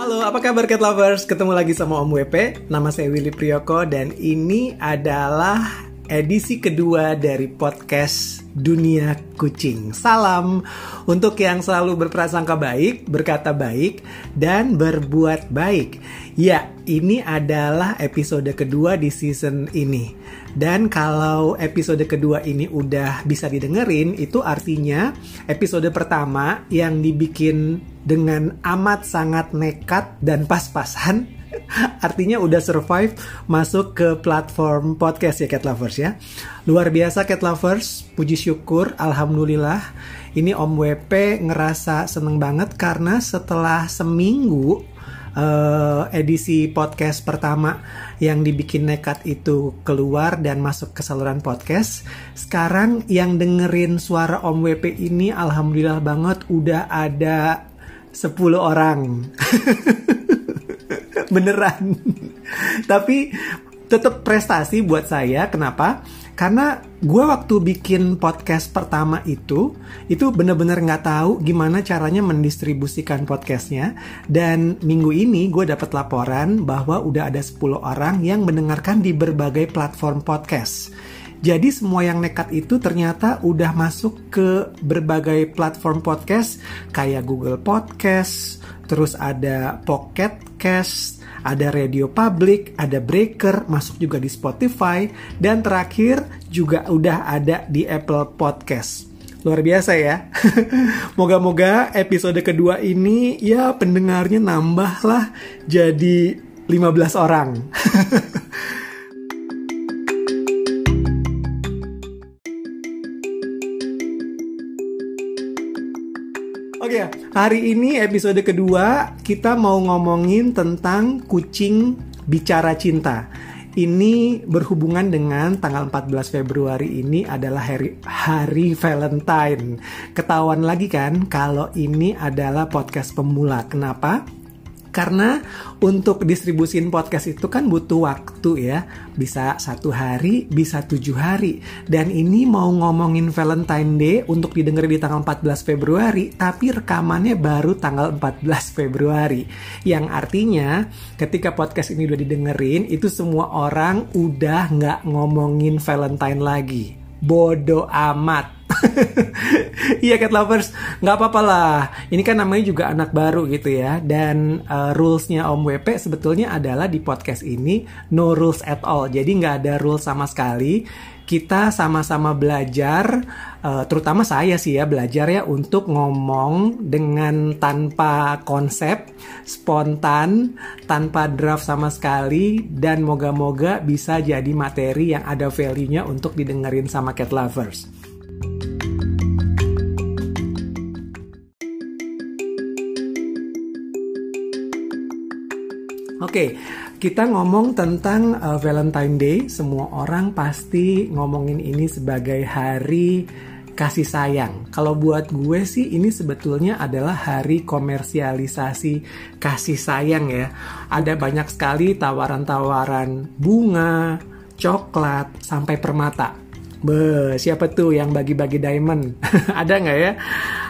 Halo, apa kabar Cat Lovers? Ketemu lagi sama Om WP. Nama saya Willy Priyoko dan ini adalah edisi kedua dari podcast Dunia Kucing. Salam untuk yang selalu berprasangka baik, berkata baik, dan berbuat baik. Ya, ini adalah episode kedua di season ini. Dan kalau episode kedua ini udah bisa didengerin, itu artinya episode pertama yang dibikin dengan amat sangat nekat dan pas-pasan Artinya udah survive masuk ke platform podcast ya Cat Lovers ya. Luar biasa Cat Lovers, puji syukur, alhamdulillah. Ini Om WP ngerasa seneng banget karena setelah seminggu uh, edisi podcast pertama yang dibikin nekat itu keluar dan masuk ke saluran podcast. Sekarang yang dengerin suara Om WP ini alhamdulillah banget udah ada 10 orang. beneran. Tapi tetap prestasi buat saya. Kenapa? Karena gue waktu bikin podcast pertama itu itu bener-bener nggak tahu gimana caranya mendistribusikan podcastnya. Dan minggu ini gue dapat laporan bahwa udah ada 10 orang yang mendengarkan di berbagai platform podcast. Jadi semua yang nekat itu ternyata udah masuk ke berbagai platform podcast kayak Google Podcast, terus ada Pocket Cast, ada radio public, ada breaker, masuk juga di Spotify, dan terakhir juga udah ada di Apple Podcast. Luar biasa ya. Moga-moga episode kedua ini ya pendengarnya nambah lah jadi 15 orang. Oke, okay, hari ini episode kedua kita mau ngomongin tentang kucing bicara cinta. Ini berhubungan dengan tanggal 14 Februari ini adalah hari, hari Valentine. Ketahuan lagi kan kalau ini adalah podcast pemula. Kenapa? Karena untuk distribusin podcast itu kan butuh waktu ya. Bisa satu hari, bisa tujuh hari. Dan ini mau ngomongin Valentine Day untuk didengar di tanggal 14 Februari. Tapi rekamannya baru tanggal 14 Februari. Yang artinya ketika podcast ini udah didengerin, itu semua orang udah nggak ngomongin Valentine lagi. Bodoh amat Iya cat lovers, nggak apa-apa lah. Ini kan namanya juga anak baru gitu ya. Dan uh, rulesnya Om WP sebetulnya adalah di podcast ini no rules at all. Jadi nggak ada rules sama sekali. Kita sama-sama belajar, uh, terutama saya sih ya belajar ya untuk ngomong dengan tanpa konsep, spontan, tanpa draft sama sekali, dan moga-moga bisa jadi materi yang ada value-nya untuk didengerin sama cat lovers. Oke, kita ngomong tentang uh, Valentine Day. Semua orang pasti ngomongin ini sebagai hari kasih sayang. Kalau buat gue sih ini sebetulnya adalah hari komersialisasi kasih sayang ya. Ada banyak sekali tawaran-tawaran bunga, coklat, sampai permata. Be, siapa tuh yang bagi-bagi diamond? Ada nggak ya?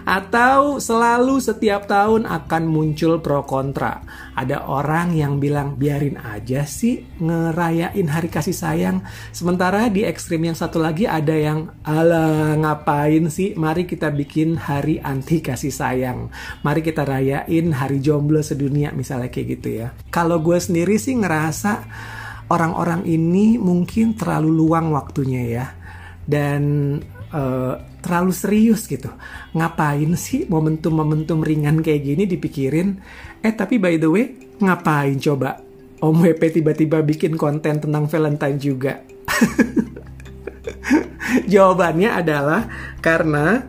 Atau selalu setiap tahun akan muncul pro kontra. Ada orang yang bilang biarin aja sih ngerayain hari kasih sayang. Sementara di ekstrim yang satu lagi ada yang ala ngapain sih? Mari kita bikin hari anti kasih sayang. Mari kita rayain hari jomblo sedunia misalnya kayak gitu ya. Kalau gue sendiri sih ngerasa orang-orang ini mungkin terlalu luang waktunya ya dan uh, terlalu serius gitu. Ngapain sih momentum-momentum ringan kayak gini dipikirin? Eh tapi by the way, ngapain coba Om WP tiba-tiba bikin konten tentang Valentine juga? Jawabannya adalah karena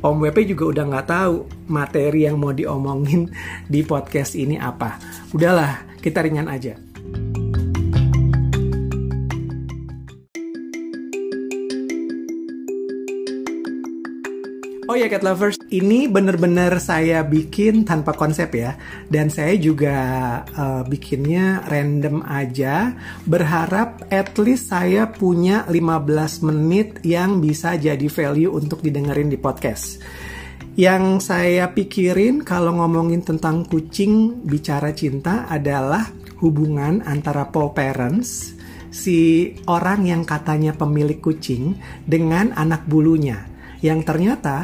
Om WP juga udah nggak tahu materi yang mau diomongin di podcast ini apa. Udahlah, kita ringan aja. Oh ya cat lovers, ini bener-bener saya bikin tanpa konsep ya. Dan saya juga uh, bikinnya random aja. Berharap at least saya punya 15 menit yang bisa jadi value untuk didengerin di podcast. Yang saya pikirin kalau ngomongin tentang kucing bicara cinta adalah hubungan antara paw parents, si orang yang katanya pemilik kucing, dengan anak bulunya. Yang ternyata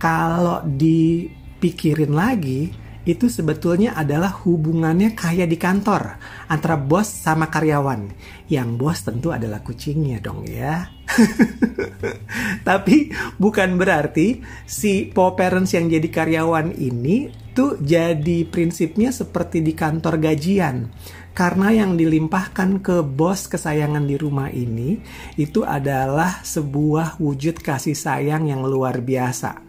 kalau dipikirin lagi, itu sebetulnya adalah hubungannya kayak di kantor antara bos sama karyawan. Yang bos tentu adalah kucingnya dong ya. Tapi bukan berarti si po parents yang jadi karyawan ini tuh jadi prinsipnya seperti di kantor gajian. Karena yang dilimpahkan ke bos kesayangan di rumah ini itu adalah sebuah wujud kasih sayang yang luar biasa.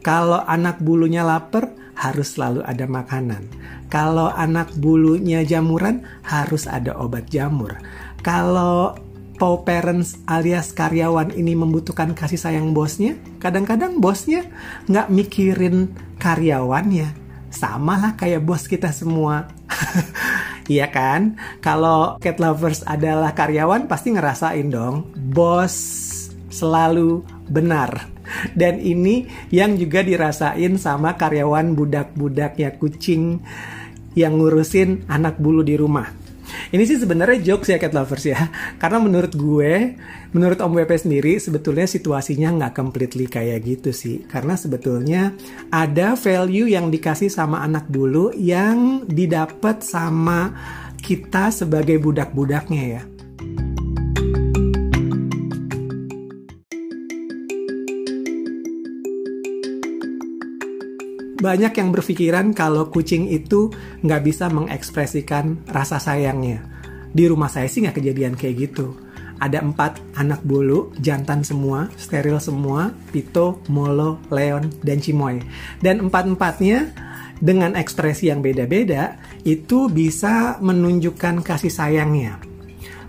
Kalau anak bulunya lapar, harus selalu ada makanan. Kalau anak bulunya jamuran, harus ada obat jamur. Kalau paw parents alias karyawan ini membutuhkan kasih sayang bosnya, kadang-kadang bosnya nggak mikirin karyawannya. Sama lah kayak bos kita semua. Iya kan? Kalau cat lovers adalah karyawan pasti ngerasain dong. Bos selalu benar. Dan ini yang juga dirasain sama karyawan budak-budak ya kucing yang ngurusin anak bulu di rumah. Ini sih sebenarnya jokes ya cat lovers ya. Karena menurut gue, menurut Om WP sendiri sebetulnya situasinya nggak completely kayak gitu sih. Karena sebetulnya ada value yang dikasih sama anak bulu yang didapat sama kita sebagai budak-budaknya ya. Banyak yang berpikiran kalau kucing itu nggak bisa mengekspresikan rasa sayangnya. Di rumah saya sih nggak kejadian kayak gitu. Ada empat anak bulu, jantan semua, steril semua, Pito, Molo, Leon, dan Cimoy. Dan empat-empatnya dengan ekspresi yang beda-beda, itu bisa menunjukkan kasih sayangnya.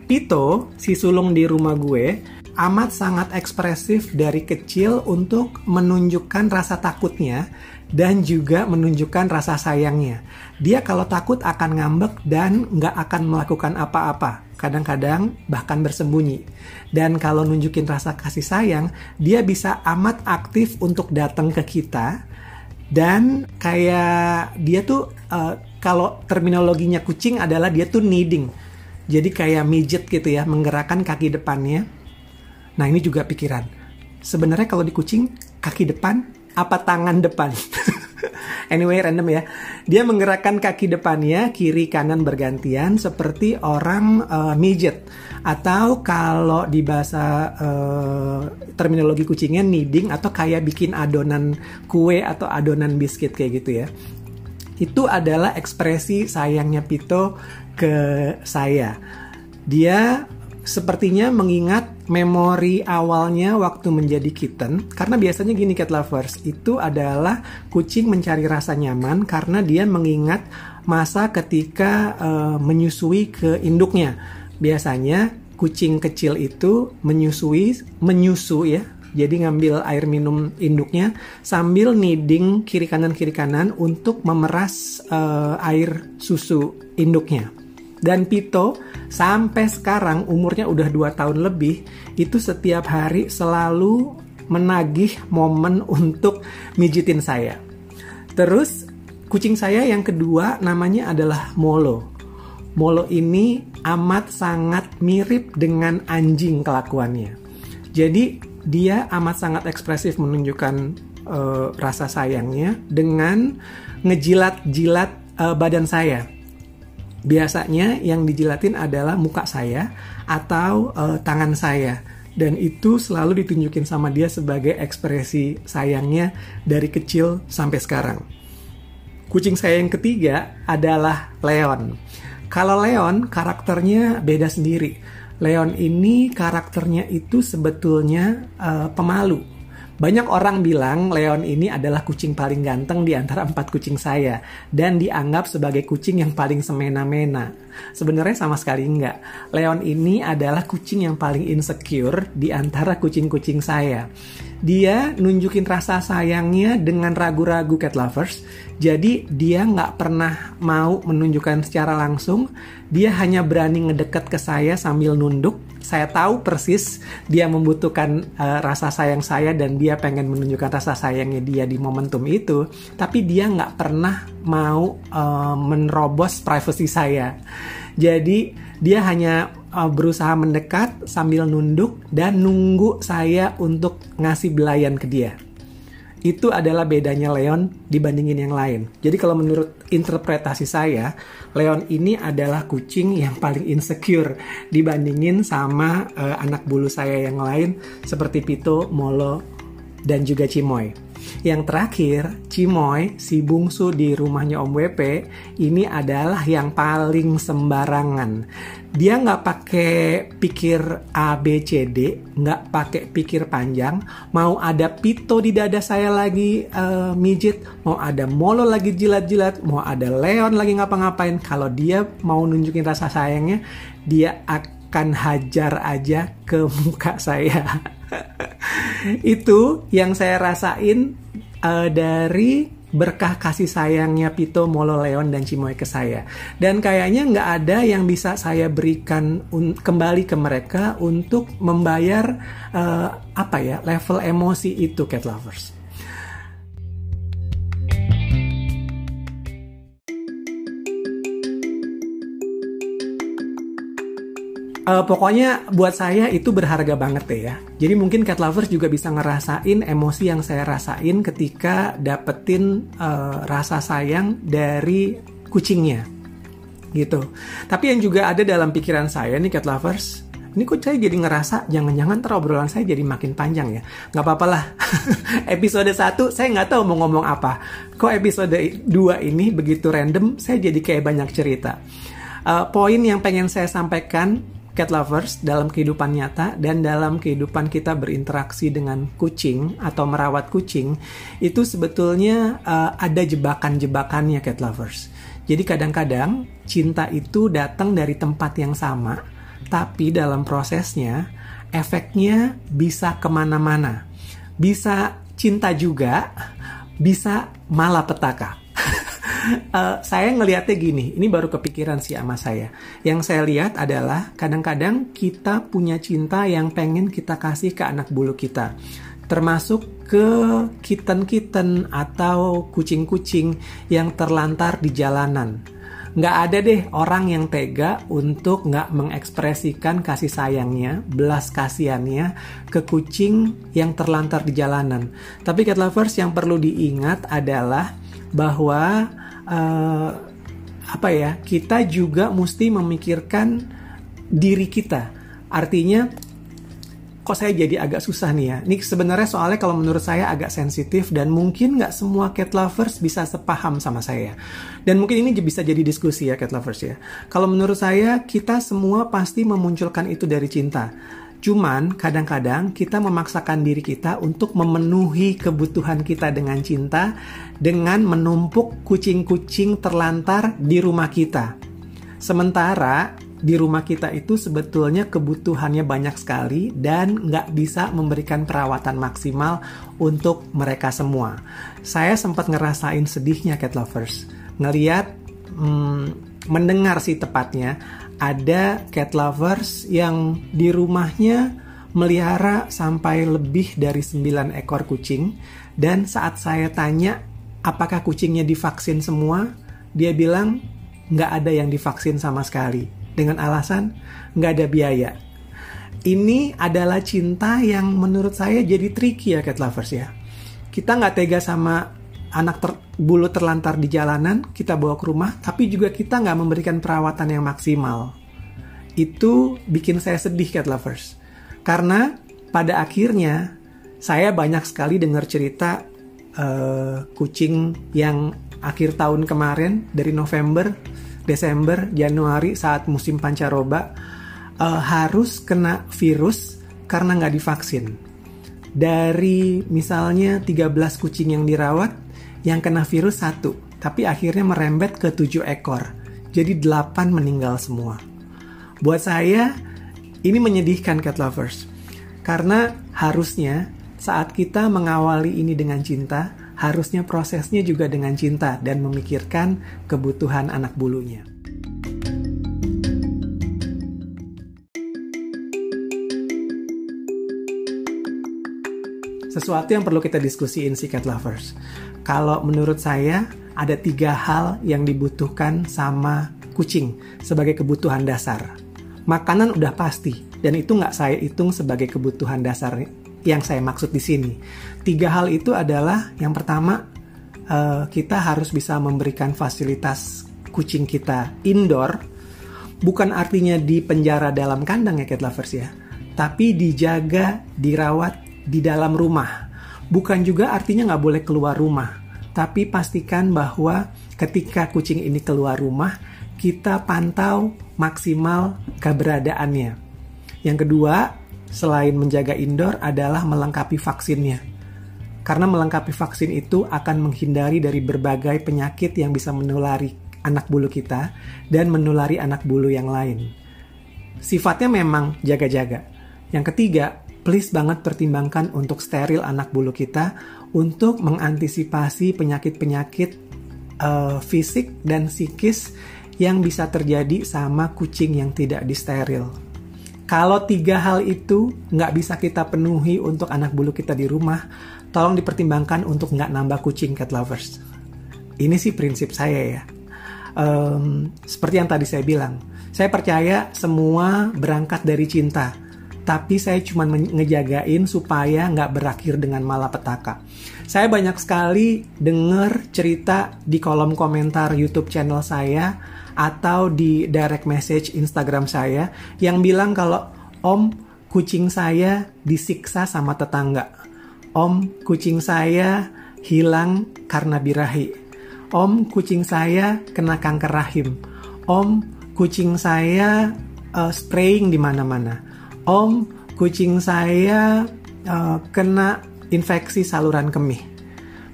Pito, si sulung di rumah gue, amat sangat ekspresif dari kecil untuk menunjukkan rasa takutnya dan juga menunjukkan rasa sayangnya. Dia kalau takut akan ngambek dan nggak akan melakukan apa-apa. Kadang-kadang bahkan bersembunyi. Dan kalau nunjukin rasa kasih sayang, dia bisa amat aktif untuk datang ke kita. Dan kayak dia tuh uh, kalau terminologinya kucing adalah dia tuh needing. Jadi kayak midget gitu ya, menggerakkan kaki depannya. Nah ini juga pikiran. Sebenarnya kalau di kucing, kaki depan apa tangan depan. anyway, random ya. Dia menggerakkan kaki depannya kiri kanan bergantian seperti orang uh, midget atau kalau di bahasa uh, terminologi kucingnya kneading atau kayak bikin adonan kue atau adonan biskuit kayak gitu ya. Itu adalah ekspresi sayangnya Pito ke saya. Dia sepertinya mengingat memori awalnya waktu menjadi kitten karena biasanya gini cat lovers itu adalah kucing mencari rasa nyaman karena dia mengingat masa ketika uh, menyusui ke induknya. Biasanya kucing kecil itu menyusui menyusu ya jadi ngambil air minum induknya sambil kneading kiri kanan kiri kanan untuk memeras uh, air susu induknya dan Pito sampai sekarang umurnya udah 2 tahun lebih itu setiap hari selalu menagih momen untuk mijitin saya. Terus kucing saya yang kedua namanya adalah Molo. Molo ini amat sangat mirip dengan anjing kelakuannya. Jadi dia amat sangat ekspresif menunjukkan uh, rasa sayangnya dengan ngejilat-jilat uh, badan saya biasanya yang dijilatin adalah muka saya atau uh, tangan saya dan itu selalu ditunjukin sama dia sebagai ekspresi sayangnya dari kecil sampai sekarang. Kucing saya yang ketiga adalah Leon. Kalau Leon karakternya beda sendiri. Leon ini karakternya itu sebetulnya uh, pemalu banyak orang bilang Leon ini adalah kucing paling ganteng di antara empat kucing saya dan dianggap sebagai kucing yang paling semena-mena. Sebenarnya sama sekali enggak. Leon ini adalah kucing yang paling insecure di antara kucing-kucing saya. Dia nunjukin rasa sayangnya dengan ragu-ragu cat lovers. Jadi dia nggak pernah mau menunjukkan secara langsung. Dia hanya berani ngedeket ke saya sambil nunduk. Saya tahu persis dia membutuhkan uh, rasa sayang saya dan dia pengen menunjukkan rasa sayangnya dia di momentum itu. Tapi dia nggak pernah mau uh, menerobos privasi saya. Jadi dia hanya uh, berusaha mendekat sambil nunduk dan nunggu saya untuk ngasih belayan ke dia. Itu adalah bedanya Leon dibandingin yang lain. Jadi kalau menurut interpretasi saya, Leon ini adalah kucing yang paling insecure dibandingin sama uh, anak bulu saya yang lain seperti Pito, Molo, dan juga Cimoy. Yang terakhir, Cimoy, si bungsu di rumahnya Om WP, ini adalah yang paling sembarangan. Dia nggak pakai pikir A, B, C, D, nggak pakai pikir panjang. Mau ada pito di dada saya lagi uh, mijit, mau ada molo lagi jilat-jilat, mau ada leon lagi ngapa-ngapain. Kalau dia mau nunjukin rasa sayangnya, dia akan hajar aja ke muka saya. itu yang saya rasain uh, dari berkah kasih sayangnya Pito, Molo, Leon, dan Cimoy ke saya. Dan kayaknya nggak ada yang bisa saya berikan kembali ke mereka untuk membayar uh, apa ya level emosi itu cat lovers. Uh, pokoknya buat saya itu berharga banget deh ya. Jadi mungkin cat lovers juga bisa ngerasain emosi yang saya rasain ketika dapetin uh, rasa sayang dari kucingnya. Gitu. Tapi yang juga ada dalam pikiran saya nih cat lovers, ini kok saya jadi ngerasa jangan-jangan terobrolan saya jadi makin panjang ya. Gak apa-apa lah. episode 1 saya nggak tahu mau ngomong apa. Kok episode 2 ini begitu random, saya jadi kayak banyak cerita. Uh, poin yang pengen saya sampaikan cat lovers dalam kehidupan nyata dan dalam kehidupan kita berinteraksi dengan kucing atau merawat kucing itu sebetulnya uh, ada jebakan-jebakannya cat lovers. Jadi kadang-kadang cinta itu datang dari tempat yang sama, tapi dalam prosesnya efeknya bisa ke mana-mana. Bisa cinta juga, bisa malapetaka uh, saya ngelihatnya gini, ini baru kepikiran sih sama saya. Yang saya lihat adalah kadang-kadang kita punya cinta yang pengen kita kasih ke anak bulu kita. Termasuk ke kitten-kitten atau kucing-kucing yang terlantar di jalanan. Nggak ada deh orang yang tega untuk nggak mengekspresikan kasih sayangnya, belas kasihannya ke kucing yang terlantar di jalanan. Tapi cat lovers yang perlu diingat adalah bahwa uh, apa ya kita juga mesti memikirkan diri kita. Artinya kok saya jadi agak susah nih ya? Ini sebenarnya soalnya kalau menurut saya agak sensitif dan mungkin nggak semua cat lovers bisa sepaham sama saya dan mungkin ini bisa jadi diskusi ya cat lovers ya. Kalau menurut saya kita semua pasti memunculkan itu dari cinta Cuman kadang-kadang kita memaksakan diri kita untuk memenuhi kebutuhan kita dengan cinta dengan menumpuk kucing-kucing terlantar di rumah kita. Sementara di rumah kita itu sebetulnya kebutuhannya banyak sekali dan nggak bisa memberikan perawatan maksimal untuk mereka semua. Saya sempat ngerasain sedihnya cat lovers, ngeliat, hmm, mendengar sih tepatnya ada cat lovers yang di rumahnya melihara sampai lebih dari 9 ekor kucing dan saat saya tanya apakah kucingnya divaksin semua, dia bilang nggak ada yang divaksin sama sekali dengan alasan nggak ada biaya. Ini adalah cinta yang menurut saya jadi tricky ya cat lovers ya. Kita nggak tega sama anak ter, bulu terlantar di jalanan, kita bawa ke rumah, tapi juga kita nggak memberikan perawatan yang maksimal. Itu bikin saya sedih, cat lovers. Karena pada akhirnya saya banyak sekali dengar cerita uh, kucing yang akhir tahun kemarin dari November, Desember, Januari saat musim pancaroba uh, harus kena virus karena nggak divaksin. Dari misalnya 13 kucing yang dirawat, yang kena virus satu, tapi akhirnya merembet ke tujuh ekor. Jadi delapan meninggal semua. Buat saya, ini menyedihkan cat lovers. Karena harusnya saat kita mengawali ini dengan cinta, harusnya prosesnya juga dengan cinta dan memikirkan kebutuhan anak bulunya. Sesuatu yang perlu kita diskusiin si cat lovers. Kalau menurut saya, ada tiga hal yang dibutuhkan sama kucing sebagai kebutuhan dasar. Makanan udah pasti, dan itu nggak saya hitung sebagai kebutuhan dasar yang saya maksud di sini. Tiga hal itu adalah yang pertama, uh, kita harus bisa memberikan fasilitas kucing kita indoor, bukan artinya di penjara dalam kandang ya cat lovers ya, tapi dijaga, dirawat di dalam rumah. Bukan juga artinya nggak boleh keluar rumah, tapi pastikan bahwa ketika kucing ini keluar rumah, kita pantau maksimal keberadaannya. Yang kedua, selain menjaga indoor adalah melengkapi vaksinnya. Karena melengkapi vaksin itu akan menghindari dari berbagai penyakit yang bisa menulari anak bulu kita dan menulari anak bulu yang lain. Sifatnya memang jaga-jaga. Yang ketiga, please banget pertimbangkan untuk steril anak bulu kita untuk mengantisipasi penyakit-penyakit uh, fisik dan psikis yang bisa terjadi sama kucing yang tidak disteril. Kalau tiga hal itu nggak bisa kita penuhi untuk anak bulu kita di rumah, tolong dipertimbangkan untuk nggak nambah kucing cat lovers. Ini sih prinsip saya ya. Um, seperti yang tadi saya bilang, saya percaya semua berangkat dari cinta tapi saya cuma ngejagain supaya nggak berakhir dengan malapetaka. Saya banyak sekali dengar cerita di kolom komentar YouTube channel saya atau di direct message Instagram saya yang bilang kalau Om kucing saya disiksa sama tetangga. Om kucing saya hilang karena birahi. Om kucing saya kena kanker rahim. Om kucing saya uh, spraying di mana-mana Om, kucing saya uh, kena infeksi saluran kemih.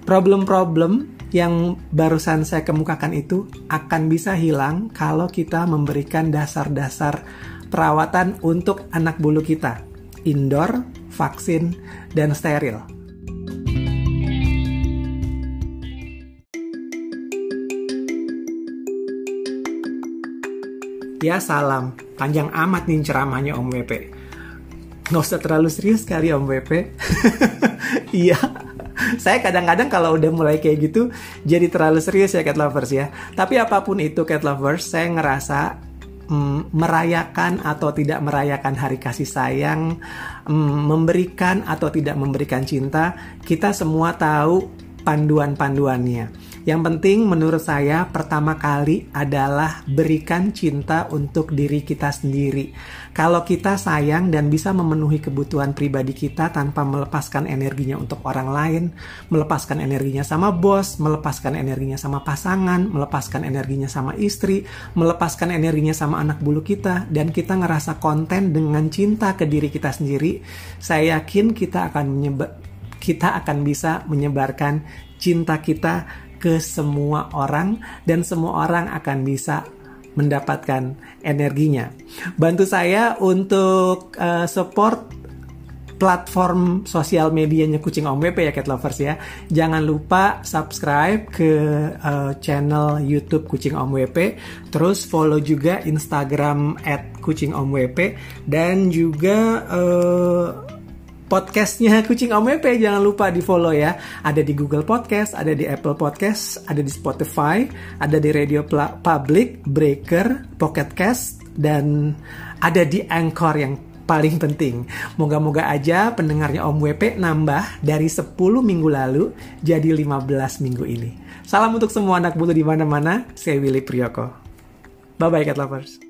Problem-problem yang barusan saya kemukakan itu akan bisa hilang kalau kita memberikan dasar-dasar perawatan untuk anak bulu kita. Indoor, vaksin, dan steril. Ya salam, panjang amat nih ceramahnya Om WP nggak usah terlalu serius kali om WP iya. Saya kadang-kadang kalau udah mulai kayak gitu jadi terlalu serius ya cat lovers ya. Tapi apa pun itu cat lovers saya ngerasa mm, merayakan atau tidak merayakan hari kasih sayang mm, memberikan atau tidak memberikan cinta kita semua tahu panduan-panduannya yang penting menurut saya pertama kali adalah berikan cinta untuk diri kita sendiri. Kalau kita sayang dan bisa memenuhi kebutuhan pribadi kita tanpa melepaskan energinya untuk orang lain, melepaskan energinya sama bos, melepaskan energinya sama pasangan, melepaskan energinya sama istri, melepaskan energinya sama anak bulu kita, dan kita ngerasa konten dengan cinta ke diri kita sendiri, saya yakin kita akan menyebar kita akan bisa menyebarkan cinta kita ke semua orang dan semua orang akan bisa mendapatkan energinya. Bantu saya untuk uh, support platform sosial medianya Kucing Om WP ya Cat Lovers ya. Jangan lupa subscribe ke uh, channel YouTube Kucing Om WP, terus follow juga Instagram @kucingomwp dan juga uh, podcastnya Kucing OMP jangan lupa di follow ya. Ada di Google Podcast, ada di Apple Podcast, ada di Spotify, ada di Radio Public, Breaker, Pocket Cast, dan ada di Anchor yang paling penting. Moga-moga aja pendengarnya Om WP nambah dari 10 minggu lalu jadi 15 minggu ini. Salam untuk semua anak bulu di mana-mana. Saya Willy Priyoko. Bye-bye Cat Lovers.